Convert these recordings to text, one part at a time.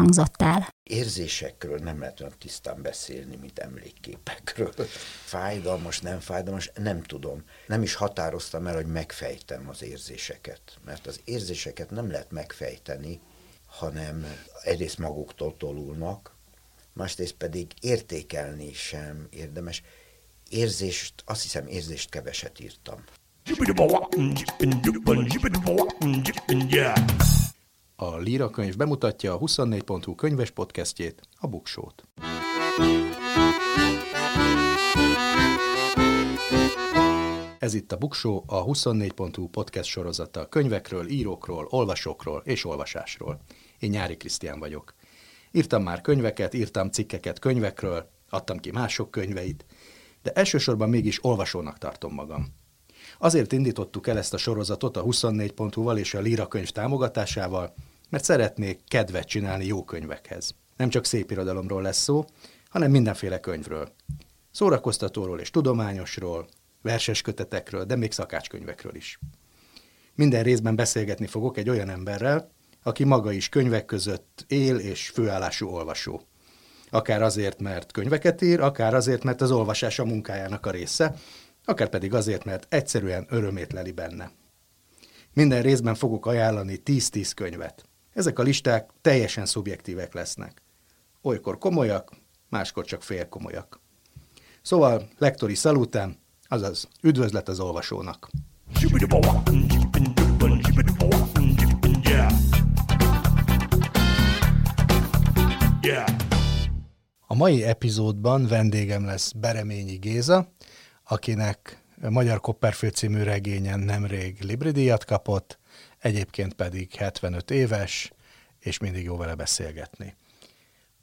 hangzott el. Érzésekről nem lehet olyan tisztán beszélni, mint emlékképekről. Fájdalmas, nem fájdalmas, nem tudom. Nem is határoztam el, hogy megfejtem az érzéseket. Mert az érzéseket nem lehet megfejteni, hanem egyrészt maguktól tolulnak, másrészt pedig értékelni sem érdemes. Érzést, azt hiszem érzést keveset írtam. A Líra könyv bemutatja a 24.hu könyves podcastjét, a Buksót. Ez itt a Buksó, a 24.hu podcast sorozata könyvekről, írókról, olvasókról és olvasásról. Én Nyári Krisztián vagyok. Írtam már könyveket, írtam cikkeket könyvekről, adtam ki mások könyveit, de elsősorban mégis olvasónak tartom magam. Azért indítottuk el ezt a sorozatot a 24.hu-val és a Líra könyv támogatásával, mert szeretnék kedvet csinálni jó könyvekhez. Nem csak szép irodalomról lesz szó, hanem mindenféle könyvről. Szórakoztatóról és tudományosról, verses kötetekről, de még szakácskönyvekről is. Minden részben beszélgetni fogok egy olyan emberrel, aki maga is könyvek között él és főállású olvasó. Akár azért, mert könyveket ír, akár azért, mert az olvasás a munkájának a része, akár pedig azért, mert egyszerűen örömét leli benne. Minden részben fogok ajánlani 10-10 könyvet. Ezek a listák teljesen szubjektívek lesznek. Olykor komolyak, máskor csak félkomolyak. Szóval lektori szalután, azaz üdvözlet az olvasónak. A mai epizódban vendégem lesz Bereményi Géza, akinek Magyar Kopperfő című regényen nemrég Libri díjat kapott, egyébként pedig 75 éves, és mindig jó vele beszélgetni.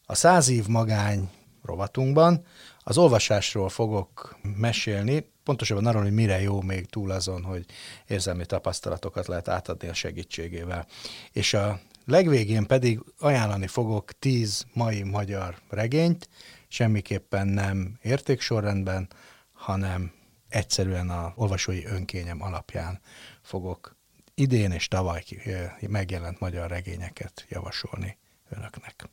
A száz év magány rovatunkban az olvasásról fogok mesélni, pontosabban arról, hogy mire jó még túl azon, hogy érzelmi tapasztalatokat lehet átadni a segítségével. És a legvégén pedig ajánlani fogok tíz mai magyar regényt, semmiképpen nem értéksorrendben, hanem egyszerűen a olvasói önkényem alapján fogok idén és tavaly megjelent magyar regényeket javasolni önöknek.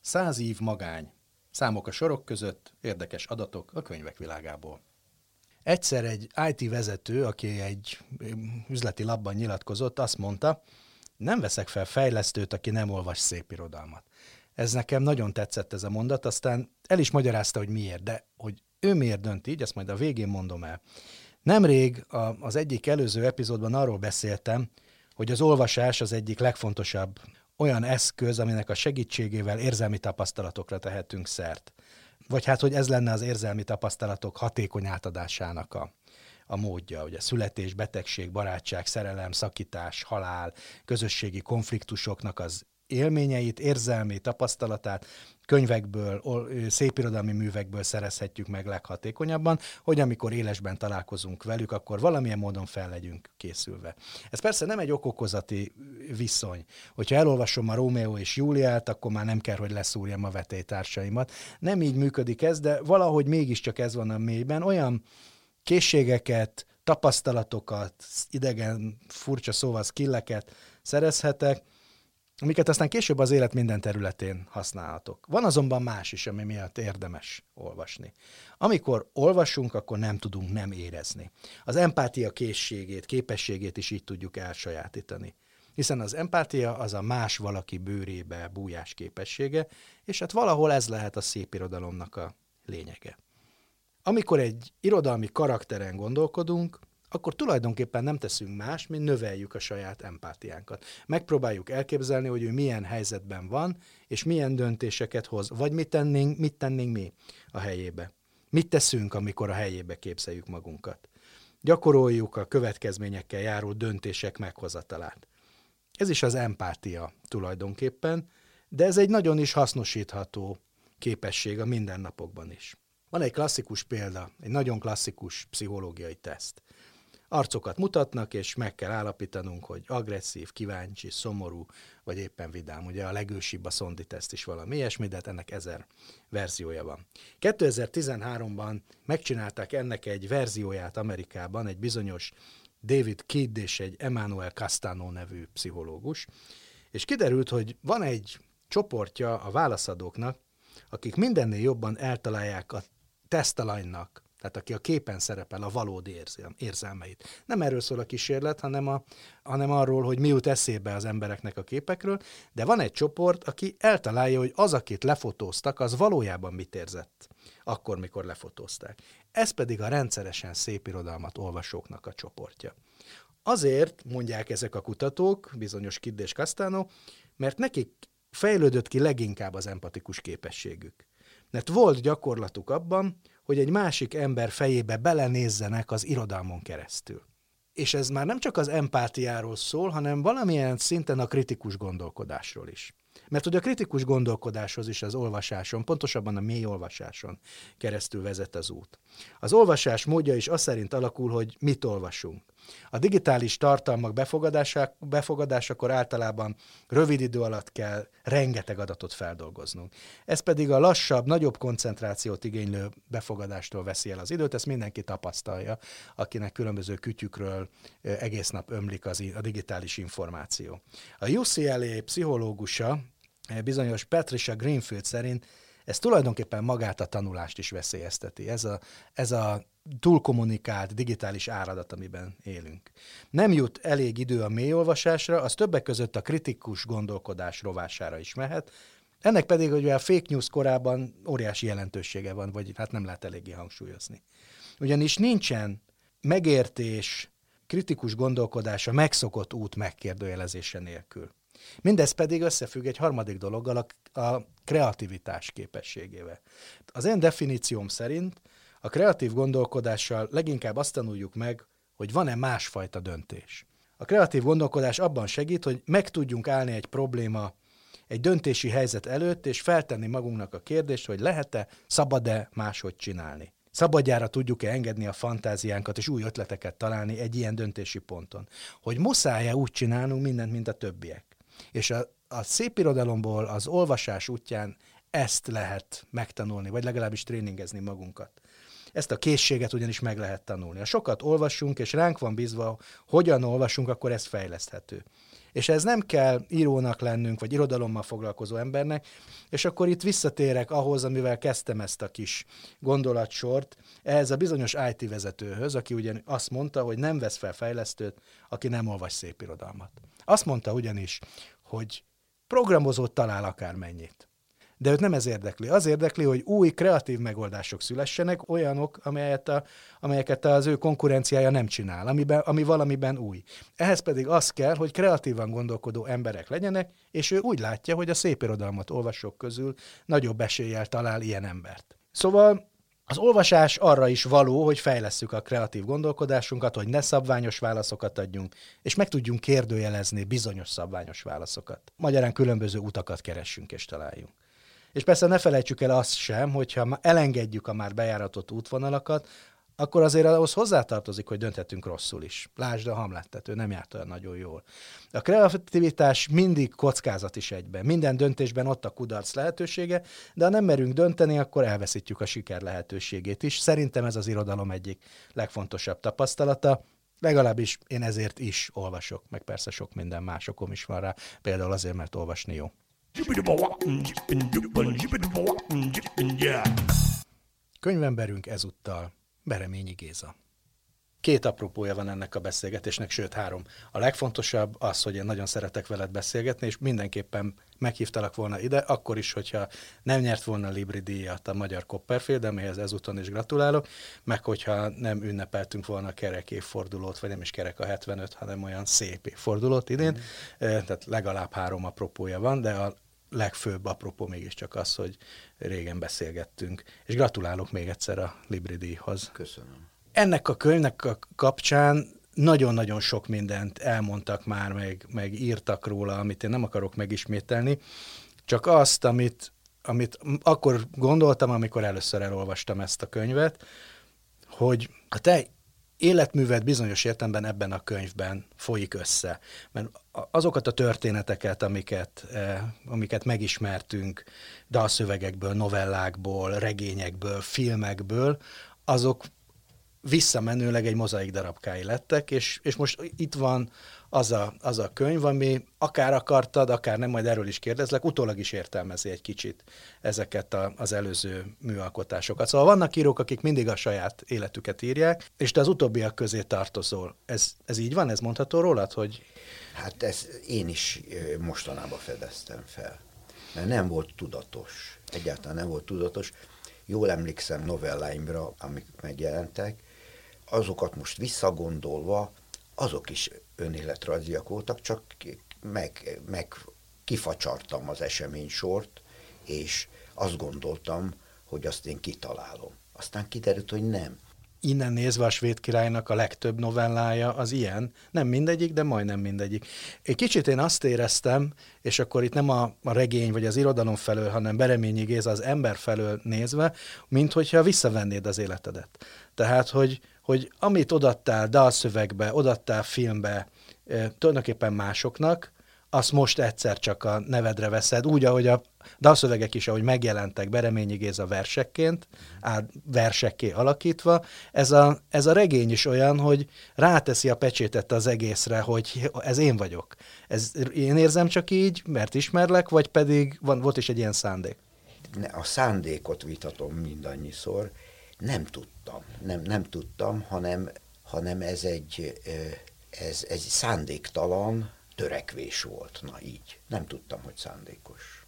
Száz ív magány. Számok a sorok között, érdekes adatok a könyvek világából. Egyszer egy IT vezető, aki egy üzleti labban nyilatkozott, azt mondta, nem veszek fel fejlesztőt, aki nem olvas szép irodalmat. Ez nekem nagyon tetszett ez a mondat, aztán el is magyarázta, hogy miért, de hogy ő miért dönt így, ezt majd a végén mondom el. Nemrég a, az egyik előző epizódban arról beszéltem, hogy az olvasás az egyik legfontosabb olyan eszköz, aminek a segítségével érzelmi tapasztalatokra tehetünk szert. Vagy hát, hogy ez lenne az érzelmi tapasztalatok hatékony átadásának a, a módja, ugye születés, betegség, barátság, szerelem, szakítás, halál, közösségi konfliktusoknak az élményeit, érzelmi tapasztalatát könyvekből, szépirodalmi művekből szerezhetjük meg leghatékonyabban, hogy amikor élesben találkozunk velük, akkor valamilyen módon fel legyünk készülve. Ez persze nem egy okokozati viszony. Hogyha elolvasom a Rómeó és Júliát, akkor már nem kell, hogy leszúrjam a vetélytársaimat. Nem így működik ez, de valahogy mégiscsak ez van a mélyben. Olyan készségeket, tapasztalatokat, idegen, furcsa szóval skilleket szerezhetek, amiket aztán később az élet minden területén használhatok. Van azonban más is, ami miatt érdemes olvasni. Amikor olvasunk, akkor nem tudunk nem érezni. Az empátia készségét, képességét is így tudjuk elsajátítani. Hiszen az empátia az a más valaki bőrébe bújás képessége, és hát valahol ez lehet a szép irodalomnak a lényege. Amikor egy irodalmi karakteren gondolkodunk, akkor tulajdonképpen nem teszünk más, mint növeljük a saját empátiánkat. Megpróbáljuk elképzelni, hogy ő milyen helyzetben van, és milyen döntéseket hoz, vagy mit tennénk, mit tennénk mi a helyébe. Mit teszünk, amikor a helyébe képzeljük magunkat. gyakoroljuk a következményekkel járó döntések meghozatalát. Ez is az empátia tulajdonképpen, de ez egy nagyon is hasznosítható képesség a mindennapokban is. Van egy klasszikus példa, egy nagyon klasszikus pszichológiai teszt. Arcokat mutatnak, és meg kell állapítanunk, hogy agresszív, kíváncsi, szomorú, vagy éppen vidám. Ugye a legősibb a szondi teszt is valami ilyesmi, de hát ennek ezer verziója van. 2013-ban megcsinálták ennek egy verzióját Amerikában, egy bizonyos David Kidd és egy Emmanuel Castano nevű pszichológus, és kiderült, hogy van egy csoportja a válaszadóknak, akik mindennél jobban eltalálják a tesztalanynak, tehát aki a képen szerepel, a valódi érzelmeit. Nem erről szól a kísérlet, hanem, a, hanem arról, hogy mi jut eszébe az embereknek a képekről, de van egy csoport, aki eltalálja, hogy az, akit lefotóztak, az valójában mit érzett akkor, mikor lefotózták. Ez pedig a rendszeresen szép irodalmat olvasóknak a csoportja. Azért mondják ezek a kutatók, bizonyos Kidd és mert nekik fejlődött ki leginkább az empatikus képességük. Mert volt gyakorlatuk abban, hogy egy másik ember fejébe belenézzenek az irodalmon keresztül. És ez már nem csak az empátiáról szól, hanem valamilyen szinten a kritikus gondolkodásról is. Mert hogy a kritikus gondolkodáshoz is az olvasáson, pontosabban a mély olvasáson keresztül vezet az út. Az olvasás módja is az szerint alakul, hogy mit olvasunk. A digitális tartalmak befogadása, befogadásakor általában rövid idő alatt kell rengeteg adatot feldolgoznunk. Ez pedig a lassabb, nagyobb koncentrációt igénylő befogadástól veszi el az időt, ezt mindenki tapasztalja, akinek különböző kütyükről egész nap ömlik az, a digitális információ. A UCLA pszichológusa, bizonyos Patricia Greenfield szerint ez tulajdonképpen magát a tanulást is veszélyezteti. Ez a, ez a túlkommunikált digitális áradat, amiben élünk. Nem jut elég idő a mélyolvasásra, az többek között a kritikus gondolkodás rovására is mehet, ennek pedig, hogy a fake news korában óriási jelentősége van, vagy hát nem lehet eléggé hangsúlyozni. Ugyanis nincsen megértés, kritikus gondolkodása megszokott út megkérdőjelezése nélkül. Mindez pedig összefügg egy harmadik dologgal, a, kreativitás képességével. Az én definícióm szerint a kreatív gondolkodással leginkább azt tanuljuk meg, hogy van-e másfajta döntés. A kreatív gondolkodás abban segít, hogy meg tudjunk állni egy probléma, egy döntési helyzet előtt, és feltenni magunknak a kérdést, hogy lehet-e, szabad-e máshogy csinálni. Szabadjára tudjuk-e engedni a fantáziánkat, és új ötleteket találni egy ilyen döntési ponton. Hogy muszáj-e úgy csinálnunk mindent, mint a többiek. És a, a szép irodalomból az olvasás útján ezt lehet megtanulni, vagy legalábbis tréningezni magunkat. Ezt a készséget ugyanis meg lehet tanulni. Ha sokat olvasunk, és ránk van bízva, hogyan olvasunk, akkor ez fejleszthető. És ez nem kell írónak lennünk, vagy irodalommal foglalkozó embernek, és akkor itt visszatérek ahhoz, amivel kezdtem ezt a kis gondolatsort, ehhez a bizonyos IT vezetőhöz, aki ugyan azt mondta, hogy nem vesz fel fejlesztőt, aki nem olvas szép irodalmat. Azt mondta ugyanis, hogy programozót talál akármennyit de őt nem ez érdekli. Az érdekli, hogy új kreatív megoldások szülessenek, olyanok, amelyet a, amelyeket az ő konkurenciája nem csinál, amiben, ami valamiben új. Ehhez pedig az kell, hogy kreatívan gondolkodó emberek legyenek, és ő úgy látja, hogy a szép irodalmat olvasók közül nagyobb eséllyel talál ilyen embert. Szóval az olvasás arra is való, hogy fejlesszük a kreatív gondolkodásunkat, hogy ne szabványos válaszokat adjunk, és meg tudjunk kérdőjelezni bizonyos szabványos válaszokat. Magyarán különböző utakat keressünk és találjunk. És persze ne felejtsük el azt sem, hogyha elengedjük a már bejáratott útvonalakat, akkor azért ahhoz hozzátartozik, hogy dönthetünk rosszul is. Lásd a hamlettet, ő nem járt olyan nagyon jól. A kreativitás mindig kockázat is egyben. Minden döntésben ott a kudarc lehetősége, de ha nem merünk dönteni, akkor elveszítjük a siker lehetőségét is. Szerintem ez az irodalom egyik legfontosabb tapasztalata. Legalábbis én ezért is olvasok, meg persze sok minden másokom is van rá, például azért, mert olvasni jó. Könyvemberünk ezúttal Bereményi Géza. Két apropója van ennek a beszélgetésnek, sőt három. A legfontosabb az, hogy én nagyon szeretek veled beszélgetni, és mindenképpen meghívtalak volna ide, akkor is, hogyha nem nyert volna a Libri díjat a Magyar Copperfield, amihez ezúton is gratulálok, meg hogyha nem ünnepeltünk volna a kerek évfordulót, vagy nem is kerek a 75, hanem olyan szép évfordulót idén, mm. tehát legalább három apropója van, de a legfőbb apropó mégiscsak az, hogy régen beszélgettünk. És gratulálok még egyszer a Libri díjhoz. Köszönöm. Ennek a könyvnek a kapcsán nagyon-nagyon sok mindent elmondtak már, meg, meg írtak róla, amit én nem akarok megismételni, csak azt, amit, amit akkor gondoltam, amikor először elolvastam ezt a könyvet, hogy a te életművet bizonyos értelemben ebben a könyvben folyik össze. Mert azokat a történeteket, amiket, eh, amiket megismertünk dalszövegekből, novellákból, regényekből, filmekből, azok visszamenőleg egy mozaik darabkái lettek, és, és most itt van az a, az a könyv, ami akár akartad, akár nem, majd erről is kérdezlek, utólag is értelmezi egy kicsit ezeket a, az előző műalkotásokat. Szóval vannak írók, akik mindig a saját életüket írják, és te az utóbbiak közé tartozol. Ez, ez így van? Ez mondható rólad, hogy... Hát ezt én is mostanában fedeztem fel. Mert nem volt tudatos. Egyáltalán nem volt tudatos. Jól emlékszem novelláimra, amik megjelentek, azokat most visszagondolva, azok is önéletrajziak voltak, csak meg, meg kifacsartam az esemény sort, és azt gondoltam, hogy azt én kitalálom. Aztán kiderült, hogy nem. Innen nézve a svéd királynak a legtöbb novellája az ilyen. Nem mindegyik, de majdnem mindegyik. Egy kicsit én azt éreztem, és akkor itt nem a, a regény vagy az irodalom felől, hanem Bereményi Géza az ember felől nézve, mint hogyha visszavennéd az életedet. Tehát, hogy, hogy amit odattál dalszövegbe, odattál filmbe, tulajdonképpen másoknak, azt most egyszer csak a nevedre veszed, úgy, ahogy a dalszövegek is, ahogy megjelentek Bereményi Géza versekként, áll versekké alakítva, ez a, ez a regény is olyan, hogy ráteszi a pecsétet az egészre, hogy ez én vagyok. Ez én érzem csak így, mert ismerlek, vagy pedig van, volt is egy ilyen szándék? A szándékot vitatom mindannyiszor, nem tudtam, nem, nem tudtam, hanem, hanem ez egy, ez egy szándéktalan törekvés volt, na így. Nem tudtam, hogy szándékos.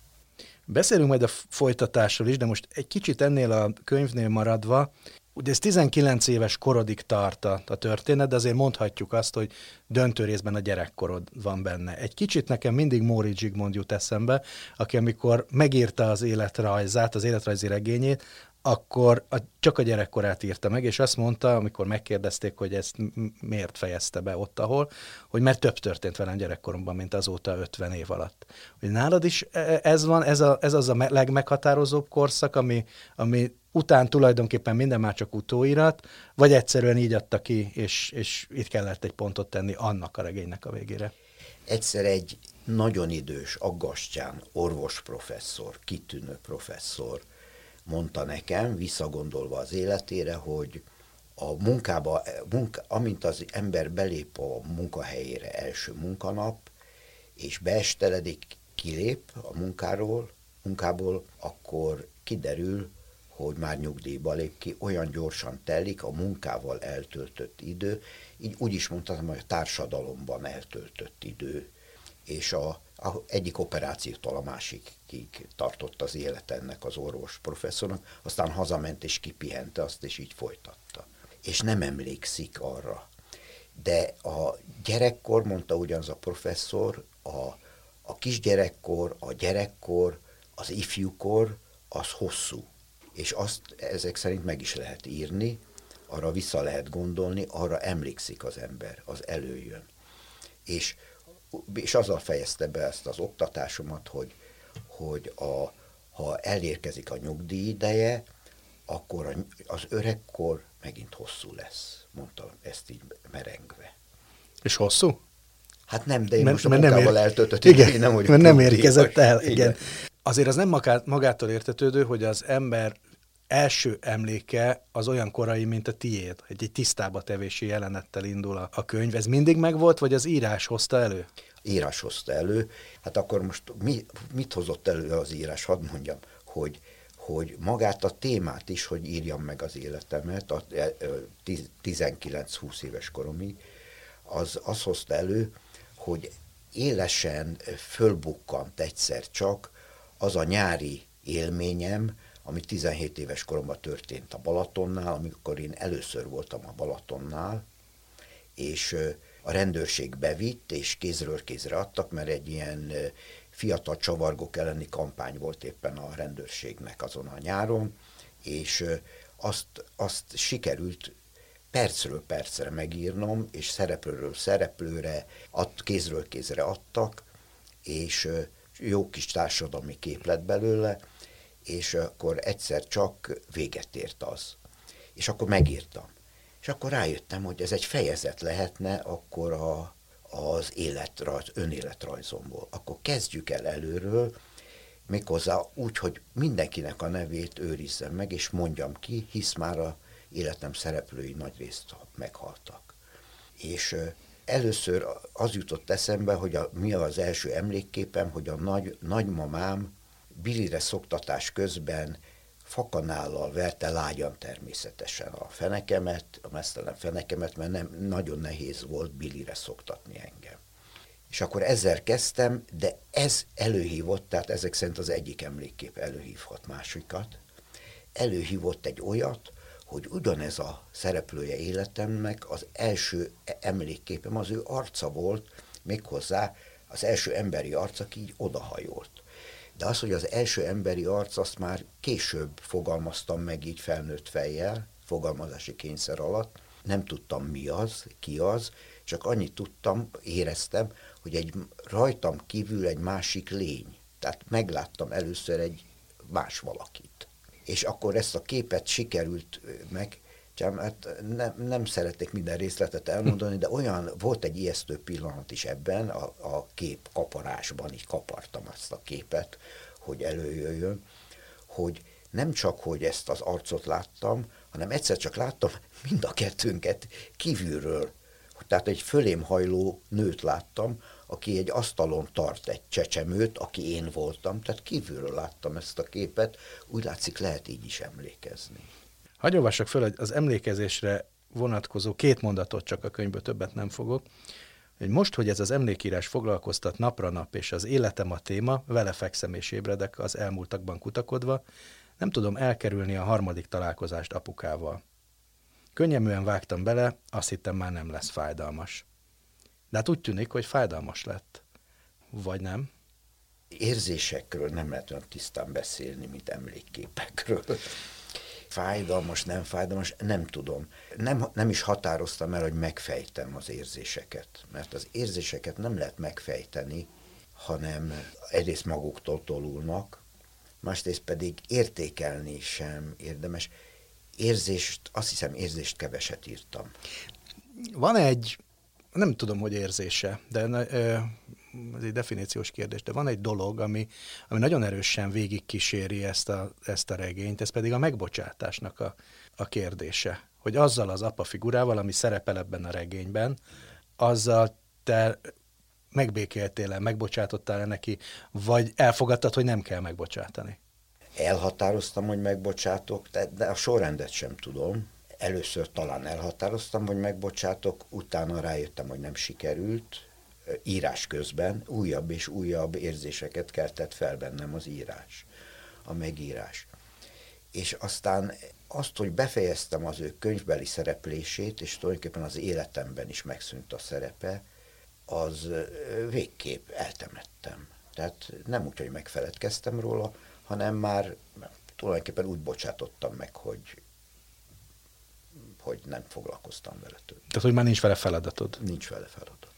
Beszélünk majd a folytatásról is, de most egy kicsit ennél a könyvnél maradva, Ugye ez 19 éves korodig tart a, a történet, de azért mondhatjuk azt, hogy döntő részben a gyerekkorod van benne. Egy kicsit nekem mindig Móri Zsigmond jut eszembe, aki amikor megírta az életrajzát, az életrajzi regényét, akkor a, csak a gyerekkorát írta meg, és azt mondta, amikor megkérdezték, hogy ezt miért fejezte be ott, ahol, hogy mert több történt velem gyerekkoromban, mint azóta 50 év alatt. Hogy nálad is e, e, ez van, ez, a, ez az a legmeghatározóbb korszak, ami, ami után tulajdonképpen minden már csak utóirat, vagy egyszerűen így adta ki, és, és itt kellett egy pontot tenni annak a regénynek a végére. Egyszer egy nagyon idős, aggastyán orvos professzor, kitűnő professzor, mondta nekem, visszagondolva az életére, hogy a munkába, munka, amint az ember belép a munkahelyére első munkanap, és beesteledik, kilép a munkáról, munkából, akkor kiderül, hogy már nyugdíjba lép ki, olyan gyorsan telik a munkával eltöltött idő, így úgy is mondhatom, hogy a társadalomban eltöltött idő, és a egyik operációtól a másikig tartott az élet ennek az orvos professzornak, aztán hazament és kipihente azt, és így folytatta. És nem emlékszik arra. De a gyerekkor, mondta ugyanaz a professzor, a, a kisgyerekkor, a gyerekkor, az ifjúkor, az hosszú. És azt ezek szerint meg is lehet írni, arra vissza lehet gondolni, arra emlékszik az ember, az előjön. És és azzal fejezte be ezt az oktatásomat, hogy, hogy a, ha elérkezik a nyugdíj ideje, akkor az öregkor megint hosszú lesz, mondta ezt így merengve. És hosszú? Hát nem, de én mert, most a mert munkával nem ér... eltöltött, igen, nem, hogy mert nem érkezett el. Igen. igen. Azért az nem magától értetődő, hogy az ember első emléke az olyan korai, mint a tiéd, hogy egy tisztába tevési jelenettel indul a, a könyv. Ez mindig megvolt, vagy az írás hozta elő? Írás hozta elő. Hát akkor most mi, mit hozott elő az írás? Hadd mondjam, hogy hogy magát a témát is, hogy írjam meg az életemet, a 19-20 éves koromig, az, az hozta elő, hogy élesen fölbukkant egyszer csak az a nyári élményem, ami 17 éves koromban történt a Balatonnál, amikor én először voltam a Balatonnál, és a rendőrség bevitt, és kézről kézre adtak, mert egy ilyen fiatal csavargók elleni kampány volt éppen a rendőrségnek azon a nyáron, és azt, azt sikerült percről percre megírnom, és szereplőről szereplőre, ad, kézről kézre adtak, és jó kis társadalmi kép lett belőle, és akkor egyszer csak véget ért az. És akkor megírtam. És akkor rájöttem, hogy ez egy fejezet lehetne akkor a, az életrajz, önéletrajzomból. Akkor kezdjük el előről, méghozzá úgy, hogy mindenkinek a nevét őrizzem meg, és mondjam ki, hisz már a életem szereplői nagy részt meghaltak. És először az jutott eszembe, hogy a, mi az első emlékképem, hogy a nagy, nagymamám bilire szoktatás közben fakanállal verte lágyan természetesen a fenekemet, a mesztelen fenekemet, mert nem, nagyon nehéz volt bilire szoktatni engem. És akkor ezzel kezdtem, de ez előhívott, tehát ezek szerint az egyik emlékkép előhívhat másikat, előhívott egy olyat, hogy ugyanez a szereplője életemnek az első emlékképem az ő arca volt, méghozzá az első emberi arc, aki így odahajolt. De az, hogy az első emberi arc, azt már később fogalmaztam meg így felnőtt fejjel, fogalmazási kényszer alatt, nem tudtam mi az, ki az, csak annyit tudtam, éreztem, hogy egy rajtam kívül egy másik lény. Tehát megláttam először egy más valakit. És akkor ezt a képet sikerült meg, hát nem, nem szeretnék minden részletet elmondani, de olyan, volt egy ijesztő pillanat is ebben, a, a kép kaparásban, így kapartam azt a képet, hogy előjöjjön, hogy nem csak, hogy ezt az arcot láttam, hanem egyszer csak láttam mind a kettőnket kívülről. Tehát egy fölém hajló nőt láttam, aki egy asztalon tart egy csecsemőt, aki én voltam, tehát kívülről láttam ezt a képet, úgy látszik lehet így is emlékezni. Hagy olvassak föl az emlékezésre vonatkozó két mondatot, csak a könyvből többet nem fogok, hogy most, hogy ez az emlékírás foglalkoztat napra nap, és az életem a téma, vele fekszem és ébredek az elmúltakban kutakodva, nem tudom elkerülni a harmadik találkozást apukával. Könnyeműen vágtam bele, azt hittem már nem lesz fájdalmas. De hát úgy tűnik, hogy fájdalmas lett. Vagy nem? Érzésekről nem lehet olyan tisztán beszélni, mint emlékképekről. Fájdalmas, nem fájdalmas, nem tudom. Nem, nem is határoztam el, hogy megfejtem az érzéseket. Mert az érzéseket nem lehet megfejteni, hanem egyrészt maguktól tolulnak, másrészt pedig értékelni sem érdemes. Érzést, azt hiszem érzést keveset írtam. Van egy nem tudom, hogy érzése, de ez egy definíciós kérdés, de van egy dolog, ami, ami nagyon erősen végigkíséri ezt a, ezt a regényt, ez pedig a megbocsátásnak a, a kérdése. Hogy azzal az apa figurával, ami szerepel ebben a regényben, azzal te megbékéltél-e, megbocsátottál-e neki, vagy elfogadtad, hogy nem kell megbocsátani? Elhatároztam, hogy megbocsátok, de a sorrendet sem tudom először talán elhatároztam, hogy megbocsátok, utána rájöttem, hogy nem sikerült, írás közben újabb és újabb érzéseket keltett fel bennem az írás, a megírás. És aztán azt, hogy befejeztem az ő könyvbeli szereplését, és tulajdonképpen az életemben is megszűnt a szerepe, az végképp eltemettem. Tehát nem úgy, hogy megfeledkeztem róla, hanem már tulajdonképpen úgy bocsátottam meg, hogy hogy nem foglalkoztam vele többet. Tehát, hogy már nincs vele feladatod? Nincs vele feladatom.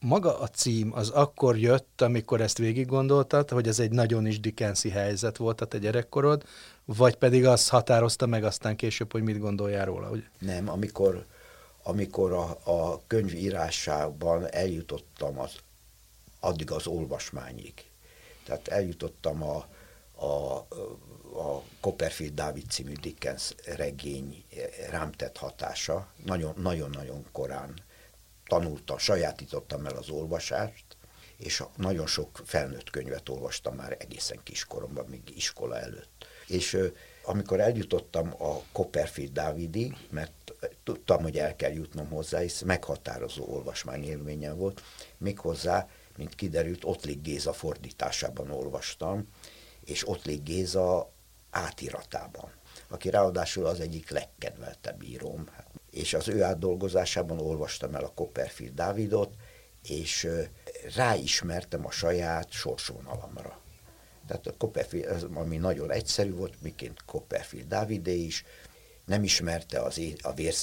Maga a cím az akkor jött, amikor ezt végig gondoltad, hogy ez egy nagyon is Dickensi helyzet volt a te gyerekkorod, vagy pedig az határozta meg aztán később, hogy mit gondoljál róla? Hogy... Nem, amikor, amikor a, a könyv írásában eljutottam az, addig az olvasmányig. Tehát eljutottam a, a a Copperfield David című Dickens regény rám tett hatása. Nagyon-nagyon korán tanultam, sajátítottam el az olvasást, és nagyon sok felnőtt könyvet olvastam már egészen kiskoromban, még iskola előtt. És amikor eljutottam a Copperfield Dávidig, mert tudtam, hogy el kell jutnom hozzá, és meghatározó olvasmány élményem volt, méghozzá, mint kiderült, Ottlik Géza fordításában olvastam, és Ottlik Géza átiratában, aki ráadásul az egyik legkedveltebb íróm. És az ő átdolgozásában olvastam el a Copperfield Dávidot, és ráismertem a saját sorsvonalamra. Tehát a Copperfield, ami nagyon egyszerű volt, miként Copperfield Dávidé is, nem ismerte az é- a vér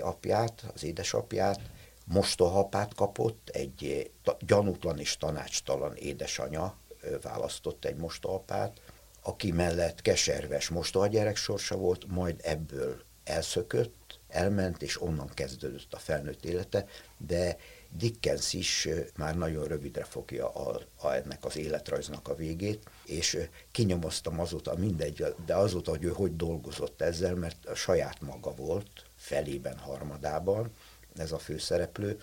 apját, az édesapját, mostohapát kapott, egy gyanútlan és tanácstalan édesanya választott egy mostohapát, aki mellett keserves mostohagyerek sorsa volt, majd ebből elszökött, elment, és onnan kezdődött a felnőtt élete, de Dickens is már nagyon rövidre fogja a, a ennek az életrajznak a végét, és kinyomoztam azóta mindegy, de azóta, hogy ő hogy dolgozott ezzel, mert a saját maga volt, felében, harmadában, ez a főszereplő,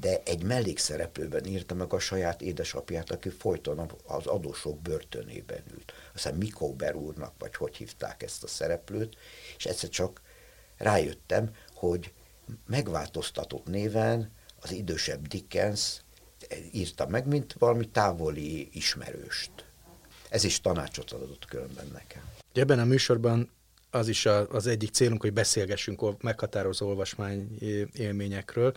de egy mellékszereplőben írta meg a saját édesapját, aki folyton az adósok börtönében ült. Aztán Mikóber úrnak, vagy hogy hívták ezt a szereplőt, és egyszer csak rájöttem, hogy megváltoztatott néven az idősebb Dickens írta meg, mint valami távoli ismerőst. Ez is tanácsot adott különben nekem. Ebben a műsorban az is a, az egyik célunk, hogy beszélgessünk meghatározó olvasmány élményekről.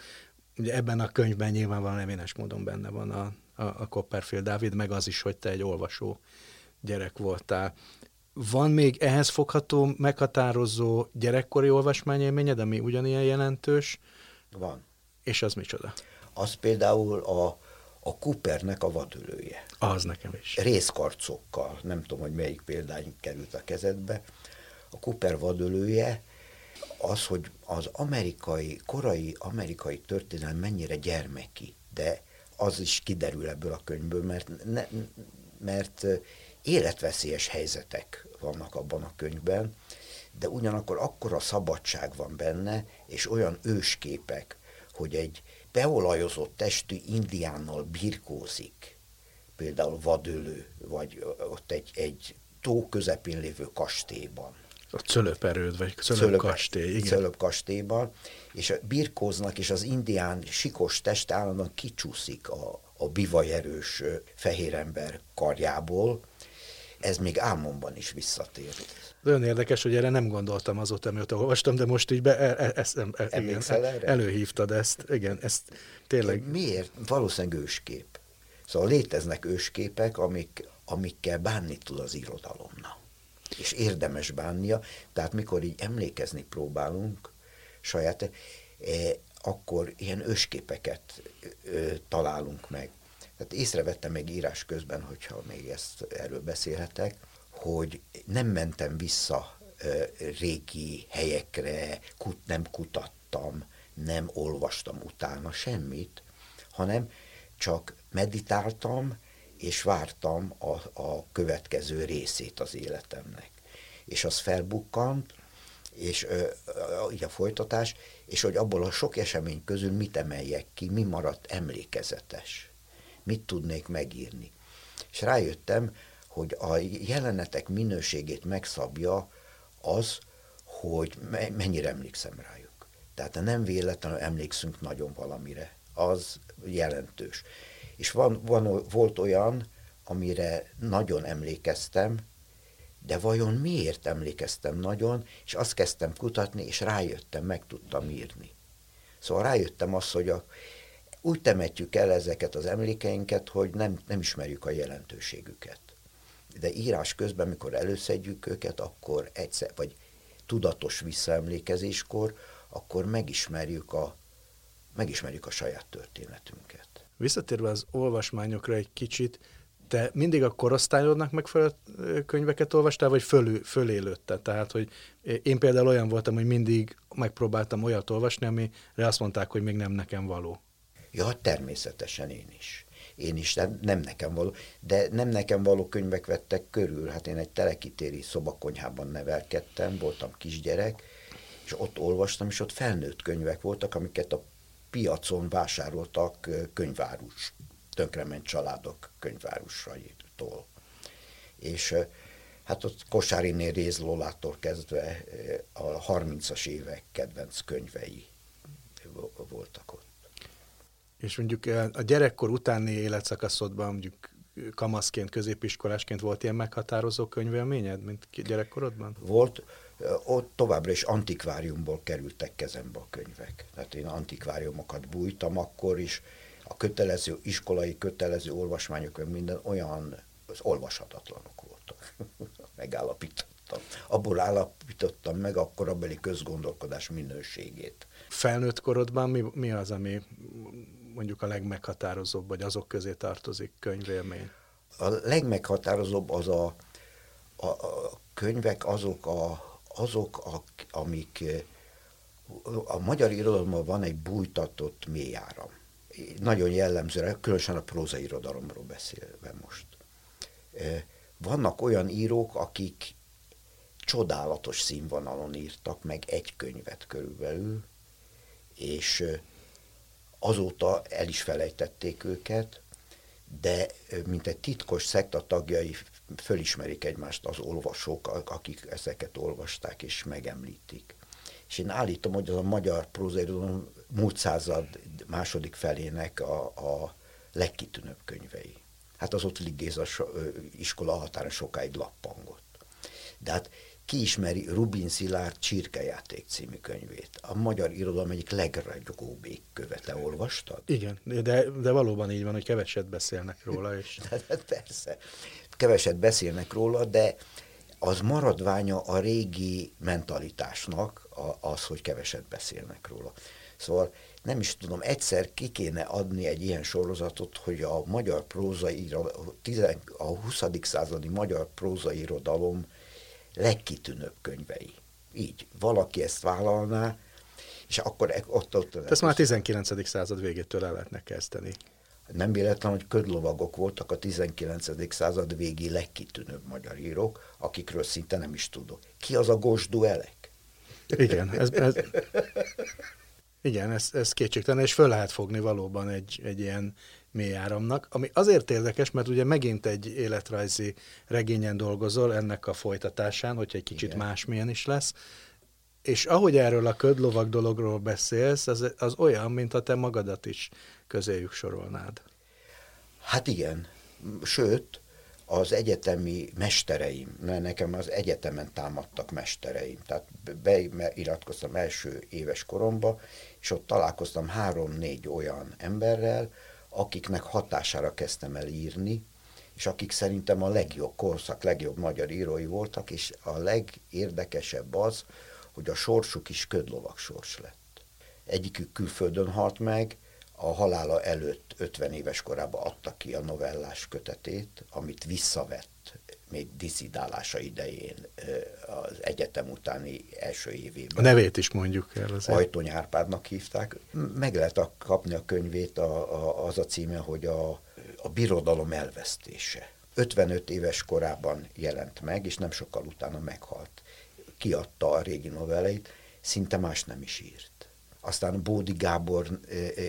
Ugye ebben a könyvben nyilvánvalóan evénes módon benne van a, a, a Copperfield David, meg az is, hogy te egy olvasó gyerek voltál. Van még ehhez fogható, meghatározó gyerekkori olvasmányélményed, ami ugyanilyen jelentős? Van. És az micsoda? Az például a, a Coopernek a vadülője. Az nekem is. Részkarcokkal, nem tudom, hogy melyik példány került a kezedbe. A Cooper vadülője az, hogy az amerikai, korai amerikai történelem mennyire gyermeki, de az is kiderül ebből a könyvből, mert, ne, mert életveszélyes helyzetek vannak abban a könyvben, de ugyanakkor akkora szabadság van benne, és olyan ősképek, hogy egy beolajozott testű indiánnal birkózik, például vadölő, vagy ott egy, egy tó közepén lévő kastélyban. A cölöperőd, vagy cölöpkastély, igen. Cölöpkastélyban, és birkóznak, és az indián sikos test állandóan kicsúszik a, a bivajerős fehér ember karjából, ez még álmomban is visszatért. Olyan érdekes, hogy erre nem gondoltam azóta, mióta olvastam, de most így be, e, e, e, e, igen, erre? előhívtad ezt. Igen, ezt tényleg... Miért? Valószínűleg őskép. Szóval léteznek ősképek, amik, amikkel bánni tud az irodalomna. És érdemes bánnia. Tehát mikor így emlékezni próbálunk saját, eh, akkor ilyen ősképeket eh, találunk meg. Tehát észrevettem meg írás közben, hogyha még ezt erről beszélhetek, hogy nem mentem vissza régi helyekre, kut, nem kutattam, nem olvastam utána semmit, hanem csak meditáltam, és vártam a, a következő részét az életemnek. És az felbukkant, és így a folytatás, és hogy abból a sok esemény közül mit emeljek ki, mi maradt emlékezetes, mit tudnék megírni. És rájöttem, hogy a jelenetek minőségét megszabja az, hogy mennyire emlékszem rájuk. Tehát nem véletlenül emlékszünk nagyon valamire. Az jelentős. És van, van, volt olyan, amire nagyon emlékeztem, de vajon miért emlékeztem nagyon, és azt kezdtem kutatni, és rájöttem, meg tudtam írni. Szóval rájöttem azt, hogy a, úgy temetjük el ezeket az emlékeinket, hogy nem, nem ismerjük a jelentőségüket de írás közben, mikor előszedjük őket, akkor egyszer, vagy tudatos visszaemlékezéskor, akkor megismerjük a, megismerjük a saját történetünket. Visszatérve az olvasmányokra egy kicsit, te mindig a korosztályodnak megfelelő könyveket olvastál, vagy fölő, fölélődte? Tehát, hogy én például olyan voltam, hogy mindig megpróbáltam olyat olvasni, amire azt mondták, hogy még nem nekem való. Ja, természetesen én is én is, nem, nem nekem való, de nem nekem való könyvek vettek körül. Hát én egy telekitéri szobakonyhában nevelkedtem, voltam kisgyerek, és ott olvastam, és ott felnőtt könyvek voltak, amiket a piacon vásároltak könyvárus, tönkrement családok könyvárusaitól. És hát ott Kosáriné Réz Lolától kezdve a 30-as évek kedvenc könyvei voltak ott. És mondjuk eh, a gyerekkor utáni életszakaszodban, mondjuk kamaszként, középiskolásként volt ilyen meghatározó könyvélményed, mint gyerekkorodban? Volt, eh, ott továbbra is antikváriumból kerültek kezembe a könyvek. Tehát én antikváriumokat bújtam akkor is, a kötelező, iskolai kötelező olvasmányok, minden olyan az olvashatatlanok voltak. Megállapítottam. Abból állapítottam meg a korabeli közgondolkodás minőségét. Felnőtt korodban mi, mi az, ami mondjuk a legmeghatározóbb, vagy azok közé tartozik könyvélmény? A legmeghatározóbb az a, a, a könyvek azok, a, azok a, amik a magyar irodalomban van egy bújtatott mélyáram. Nagyon jellemző, különösen a próza irodalomról beszélve most. Vannak olyan írók, akik csodálatos színvonalon írtak meg egy könyvet körülbelül, és azóta el is felejtették őket, de mint egy titkos szekta tagjai fölismerik egymást az olvasók, akik ezeket olvasták és megemlítik. És én állítom, hogy az a magyar prózairodalom múlt század második felének a, a legkitűnőbb könyvei. Hát az ott Ligéza iskola határa sokáig lappangott. De hát ki ismeri Rubin Szilárd Csirkejáték című könyvét. A magyar irodalom egyik legragyogóbb követe. Olvastad? Igen, de, de valóban így van, hogy keveset beszélnek róla. És... Hát persze, keveset beszélnek róla, de az maradványa a régi mentalitásnak az, hogy keveset beszélnek róla. Szóval nem is tudom, egyszer ki kéne adni egy ilyen sorozatot, hogy a magyar prózairodalom, a 20. századi magyar prózairodalom legkitűnőbb könyvei. Így, valaki ezt vállalná, és akkor e- ott... ott ezt már a 19. század végétől el lehetne kezdeni. Nem véletlen, hogy ködlovagok voltak a 19. század végi legkitűnőbb magyar írók, akikről szinte nem is tudok. Ki az a Gosdu Elek? Igen, ez, ez, igen, ez, ez kétségtelen, és föl lehet fogni valóban egy, egy ilyen mély áramnak, ami azért érdekes, mert ugye megint egy életrajzi regényen dolgozol ennek a folytatásán, hogyha egy kicsit Igen. másmilyen is lesz, és ahogy erről a ködlovag dologról beszélsz, az, az olyan, mintha te magadat is közéjük sorolnád. Hát igen, sőt, az egyetemi mestereim, mert nekem az egyetemen támadtak mestereim, tehát beiratkoztam első éves koromba, és ott találkoztam három-négy olyan emberrel, akiknek hatására kezdtem el írni, és akik szerintem a legjobb korszak, legjobb magyar írói voltak, és a legérdekesebb az, hogy a sorsuk is ködlovak sors lett. Egyikük külföldön halt meg, a halála előtt 50 éves korában adta ki a novellás kötetét, amit visszavett még diszidálása idején az egyetem utáni első évében. A nevét is mondjuk el azért. Ajtony Árpádnak hívták. Meg lehet kapni a könyvét, a, a, az a címe, hogy a, a birodalom elvesztése. 55 éves korában jelent meg, és nem sokkal utána meghalt. Kiadta a régi novelleit, szinte más nem is írt. Aztán Bódi Gábor e, e,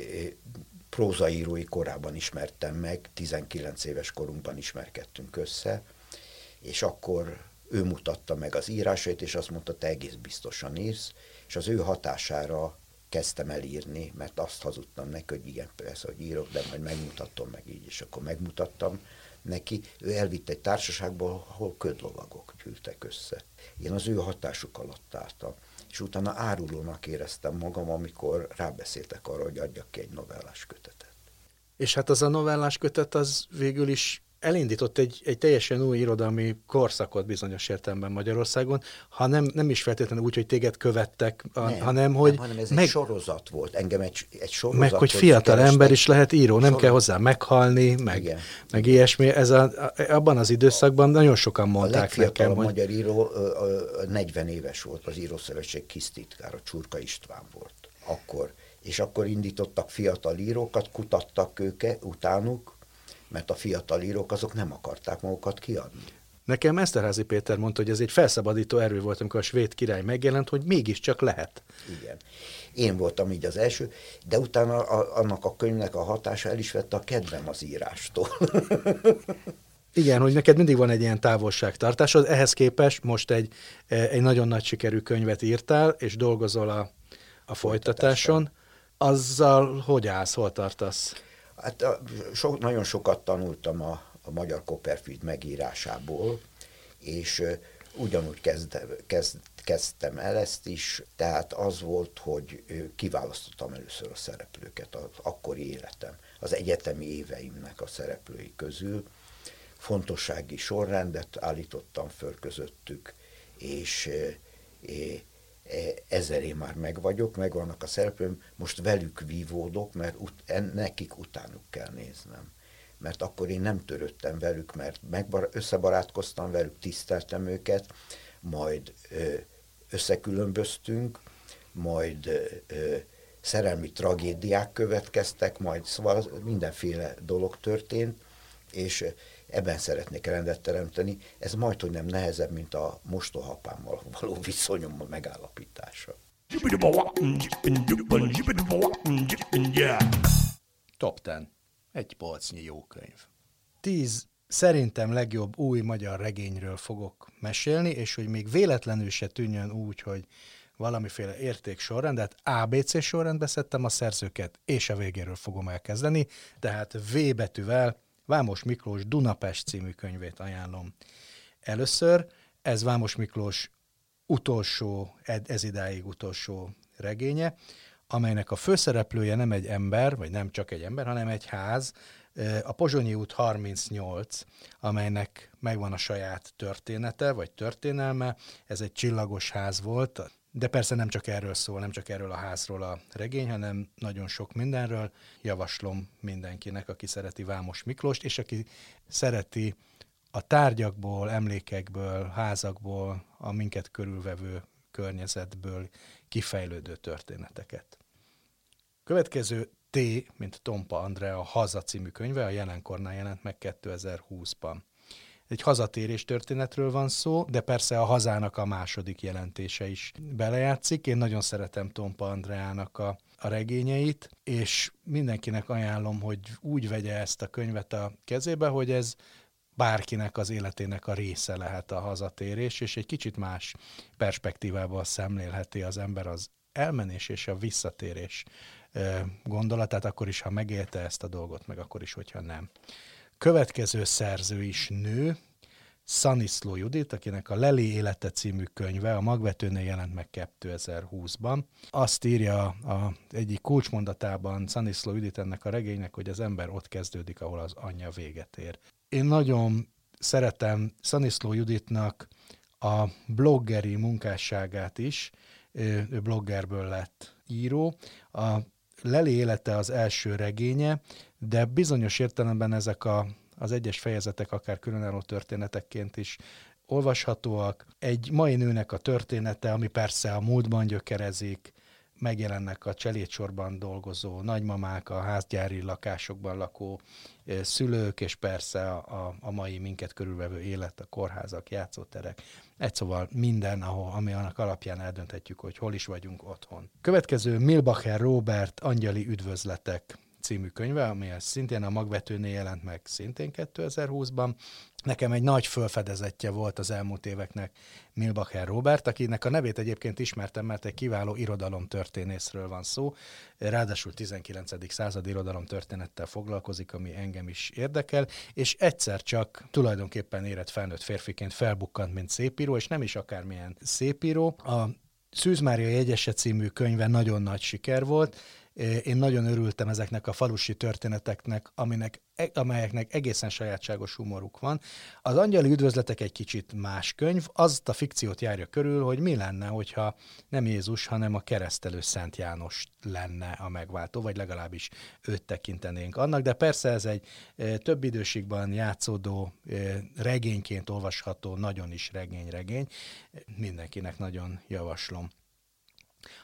prózaírói korában ismertem meg, 19 éves korunkban ismerkedtünk össze, és akkor ő mutatta meg az írásait, és azt mondta, te egész biztosan írsz, és az ő hatására kezdtem el írni, mert azt hazudtam neki, hogy igen, persze, hogy írok, de majd megmutatom meg így, és akkor megmutattam neki. Ő elvitt egy társaságból, ahol ködlovagok gyűltek össze. Én az ő hatásuk alatt álltam. És utána árulónak éreztem magam, amikor rábeszéltek arra, hogy adjak ki egy novellás kötetet. És hát az a novellás kötet az végül is elindított egy, egy teljesen új irodalmi korszakot bizonyos értelemben Magyarországon, ha nem, nem is feltétlenül úgy, hogy téged követtek, a, nem, hanem hogy... Nem, hanem ez meg, egy sorozat volt, engem egy, egy sorozat Meg, hogy fiatal ember is lehet író, nem sorozat. kell hozzá meghalni, meg, meg ilyesmi. Ez a, abban az időszakban nagyon sokan mondták a nekem, hogy... magyar író 40 éves volt, az Írószövetség kisztitkára, Csurka István volt akkor. És akkor indítottak fiatal írókat, kutattak őket utánuk, mert a fiatal írók azok nem akarták magukat kiadni. Nekem Eszterházi Péter mondta, hogy ez egy felszabadító erő volt, amikor a svéd király megjelent, hogy mégiscsak lehet. Igen. Én voltam így az első, de utána a, annak a könyvnek a hatása el is vette a kedvem az írástól. Igen, hogy neked mindig van egy ilyen távolságtartásod, ehhez képest most egy, egy nagyon nagy sikerű könyvet írtál, és dolgozol a, a folytatáson. Azzal hogy állsz, hol tartasz? Hát so, nagyon sokat tanultam a, a magyar Copperfield megírásából, és ugyanúgy kezd, kezd, kezdtem el ezt is, tehát az volt, hogy kiválasztottam először a szereplőket az akkori életem, az egyetemi éveimnek a szereplői közül, fontossági sorrendet állítottam föl közöttük, és ezzel én már meg vagyok, megvannak a szereplőm, most velük vívódok, mert ut- nekik utánuk kell néznem. Mert akkor én nem törődtem velük, mert megbar- összebarátkoztam velük, tiszteltem őket, majd ö, összekülönböztünk, majd ö, szerelmi tragédiák következtek, majd szóval mindenféle dolog történt, és ebben szeretnék rendet teremteni. Ez majd, hogy nem nehezebb, mint a mostohapámmal való viszonyom megállapítása. Top 10. Egy polcnyi jó könyv. Tíz szerintem legjobb új magyar regényről fogok mesélni, és hogy még véletlenül se tűnjön úgy, hogy valamiféle érték sorrendet, ABC sorrendbe szedtem a szerzőket, és a végéről fogom elkezdeni, tehát V betűvel Vámos Miklós Dunapest című könyvét ajánlom. Először ez Vámos Miklós utolsó, ez idáig utolsó regénye, amelynek a főszereplője nem egy ember, vagy nem csak egy ember, hanem egy ház, a Pozsonyi út 38, amelynek megvan a saját története, vagy történelme. Ez egy csillagos ház volt, de persze nem csak erről szól, nem csak erről a házról a regény, hanem nagyon sok mindenről. Javaslom mindenkinek, aki szereti Vámos Miklóst, és aki szereti a tárgyakból, emlékekből, házakból, a minket körülvevő környezetből kifejlődő történeteket. Következő T, mint Tompa Andrea, Haza című könyve, a jelenkornál jelent meg 2020-ban egy hazatérés történetről van szó, de persze a hazának a második jelentése is belejátszik. Én nagyon szeretem Tompa Andreának a, a regényeit, és mindenkinek ajánlom, hogy úgy vegye ezt a könyvet a kezébe, hogy ez bárkinek az életének a része lehet a hazatérés, és egy kicsit más perspektívával szemlélheti az ember az elmenés és a visszatérés gondolatát, akkor is, ha megélte ezt a dolgot, meg akkor is, hogyha nem. Következő szerző is nő, Szaniszló Judit, akinek a Leli élete című könyve a magvetőnél jelent meg 2020-ban. Azt írja a egyik kulcsmondatában Szaniszló Judit ennek a regénynek, hogy az ember ott kezdődik, ahol az anyja véget ér. Én nagyon szeretem Szaniszló Juditnak a bloggeri munkásságát is, ő bloggerből lett író. A Leli élete az első regénye, de bizonyos értelemben ezek a, az egyes fejezetek akár különálló történetekként is olvashatóak. Egy mai nőnek a története, ami persze a múltban gyökerezik, megjelennek a cselédsorban dolgozó nagymamák, a házgyári lakásokban lakó szülők, és persze a, a mai minket körülvevő élet, a kórházak, játszóterek, egy szóval minden, ahol, ami annak alapján eldönthetjük, hogy hol is vagyunk otthon. Következő Milbacher Robert Angyali üdvözletek című könyve, ami szintén a magvetőnél jelent meg szintén 2020-ban. Nekem egy nagy fölfedezetje volt az elmúlt éveknek Milbacher Robert, akinek a nevét egyébként ismertem, mert egy kiváló irodalomtörténészről van szó. Ráadásul 19. század irodalomtörténettel foglalkozik, ami engem is érdekel, és egyszer csak tulajdonképpen érett felnőtt férfiként felbukkant, mint szépíró, és nem is akármilyen szépíró. A Szűz Mária jegyese című könyve nagyon nagy siker volt, én nagyon örültem ezeknek a falusi történeteknek, aminek, e, amelyeknek egészen sajátságos humoruk van. Az Angyali Üdvözletek egy kicsit más könyv, azt a fikciót járja körül, hogy mi lenne, hogyha nem Jézus, hanem a keresztelő Szent János lenne a megváltó, vagy legalábbis őt tekintenénk annak, de persze ez egy több időségben játszódó regényként olvasható, nagyon is regény-regény, mindenkinek nagyon javaslom.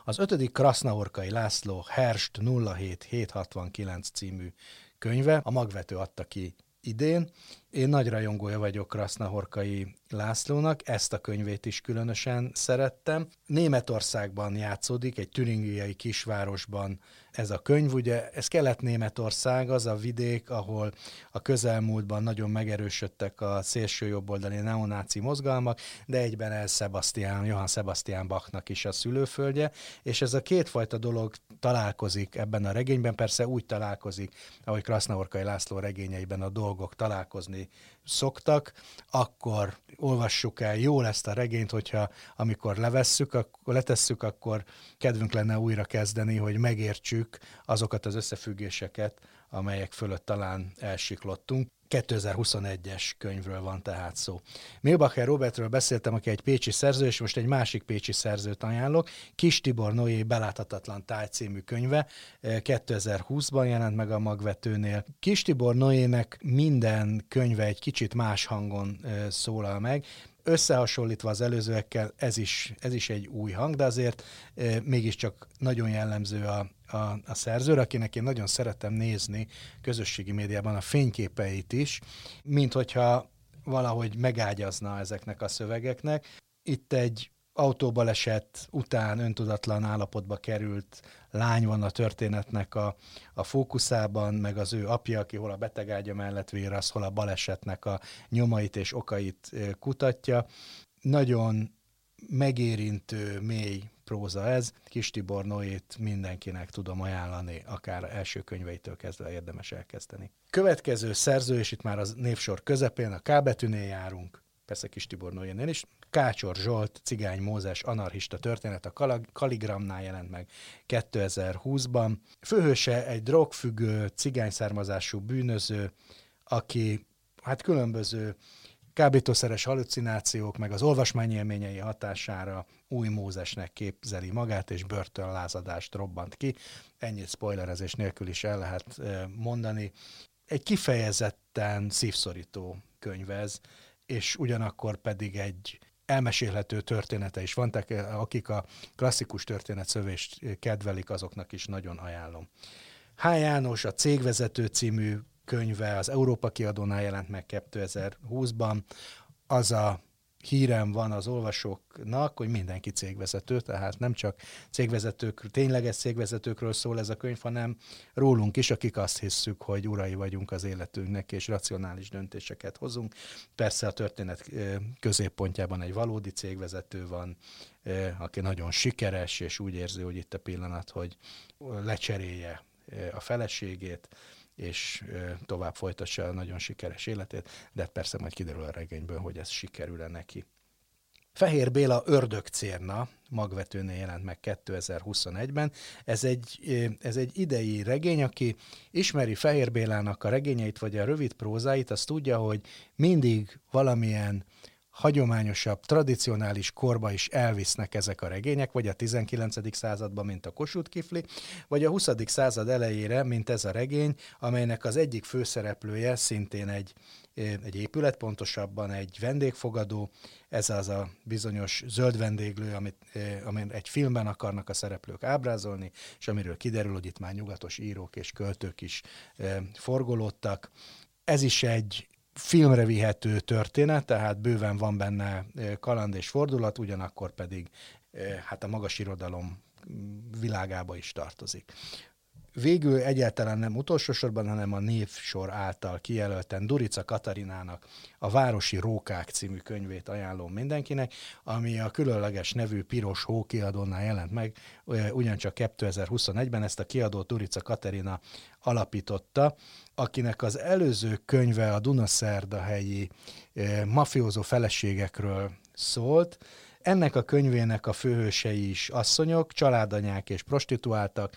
Az ötödik Krasznaorkai László Herst 07769 című könyve a magvető adta ki idén. Én nagy rajongója vagyok Krasznahorkai Lászlónak, ezt a könyvét is különösen szerettem. Németországban játszódik, egy türingiai kisvárosban ez a könyv, ugye ez Kelet-Németország, az a vidék, ahol a közelmúltban nagyon megerősödtek a szélső jobboldali neonáci mozgalmak, de egyben ez Sebastian, Johann Sebastian Bachnak is a szülőföldje, és ez a kétfajta dolog találkozik ebben a regényben, persze úgy találkozik, ahogy Krasznaorkai László regényeiben a dolgok találkozni szoktak, akkor olvassuk el jól ezt a regényt, hogyha amikor levesszük, akkor letesszük, akkor kedvünk lenne újra kezdeni, hogy megértsük azokat az összefüggéseket, amelyek fölött talán elsiklottunk. 2021-es könyvről van tehát szó. Milbacher Robertről beszéltem, aki egy pécsi szerző, és most egy másik pécsi szerzőt ajánlok. Kis Tibor Noé Beláthatatlan táj című könyve 2020-ban jelent meg a magvetőnél. Kis Tibor Noének minden könyve egy kicsit más hangon szólal meg, összehasonlítva az előzőekkel ez is, ez is egy új hang, de azért e, mégiscsak nagyon jellemző a, a, a szerzőre, akinek én nagyon szeretem nézni közösségi médiában a fényképeit is, mint hogyha valahogy megágyazna ezeknek a szövegeknek. Itt egy autóbaleset után öntudatlan állapotba került lány van a történetnek a, a fókuszában, meg az ő apja, aki hol a betegágya mellett az, hol a balesetnek a nyomait és okait kutatja. Nagyon megérintő, mély próza ez. Kis Tibor Noét mindenkinek tudom ajánlani, akár első könyveitől kezdve érdemes elkezdeni. Következő szerző, és itt már az névsor közepén, a K betűnél járunk, persze Kis Tibor Noénél is, Kácsor Zsolt, Cigány Mózes, anarchista történet a Kaligramnál jelent meg 2020-ban. Főhőse egy drogfüggő, cigány származású bűnöző, aki hát különböző kábítószeres halucinációk, meg az olvasmányélményei hatására új Mózesnek képzeli magát, és börtönlázadást robbant ki. Ennyit spoilerezés nélkül is el lehet eh, mondani. Egy kifejezetten szívszorító könyv ez, és ugyanakkor pedig egy elmesélhető története is van, tehát akik a klasszikus történetszövést kedvelik, azoknak is nagyon ajánlom. H. János, a Cégvezető című könyve az Európa kiadónál jelent meg 2020-ban, az a hírem van az olvasóknak, hogy mindenki cégvezető, tehát nem csak cégvezetők, tényleges cégvezetőkről szól ez a könyv, hanem rólunk is, akik azt hisszük, hogy urai vagyunk az életünknek, és racionális döntéseket hozunk. Persze a történet középpontjában egy valódi cégvezető van, aki nagyon sikeres, és úgy érzi, hogy itt a pillanat, hogy lecserélje a feleségét, és tovább folytassa a nagyon sikeres életét, de persze majd kiderül a regényből, hogy ez sikerül-e neki. Fehér Béla Ördögcérna magvetőnél jelent meg 2021-ben. Ez egy, ez egy idei regény, aki ismeri Fehér Bélának a regényeit, vagy a rövid prózáit, az tudja, hogy mindig valamilyen hagyományosabb, tradicionális korba is elvisznek ezek a regények, vagy a 19. században, mint a Kossuth Kifli, vagy a 20. század elejére, mint ez a regény, amelynek az egyik főszereplője szintén egy, egy épület, pontosabban egy vendégfogadó, ez az a bizonyos zöld vendéglő, amit, amit egy filmben akarnak a szereplők ábrázolni, és amiről kiderül, hogy itt már nyugatos írók és költők is forgolódtak. Ez is egy filmre vihető történet, tehát bőven van benne kaland és fordulat, ugyanakkor pedig hát a magas irodalom világába is tartozik. Végül egyáltalán nem utolsó sorban, hanem a névsor által kijelölten Durica Katarinának a Városi Rókák című könyvét ajánlom mindenkinek, ami a különleges nevű Piros Hó kiadónál jelent meg, ugyancsak 2021-ben ezt a kiadót Durica Katarina alapította, akinek az előző könyve a Dunaszerda helyi mafiózó feleségekről szólt, ennek a könyvének a főhősei is asszonyok, családanyák és prostituáltak,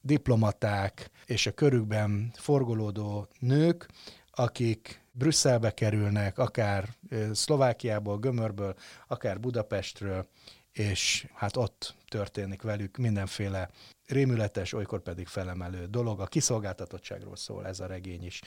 diplomaták és a körükben forgolódó nők, akik Brüsszelbe kerülnek, akár Szlovákiából, Gömörből, akár Budapestről, és hát ott történik velük mindenféle rémületes, olykor pedig felemelő dolog. A kiszolgáltatottságról szól ez a regény is.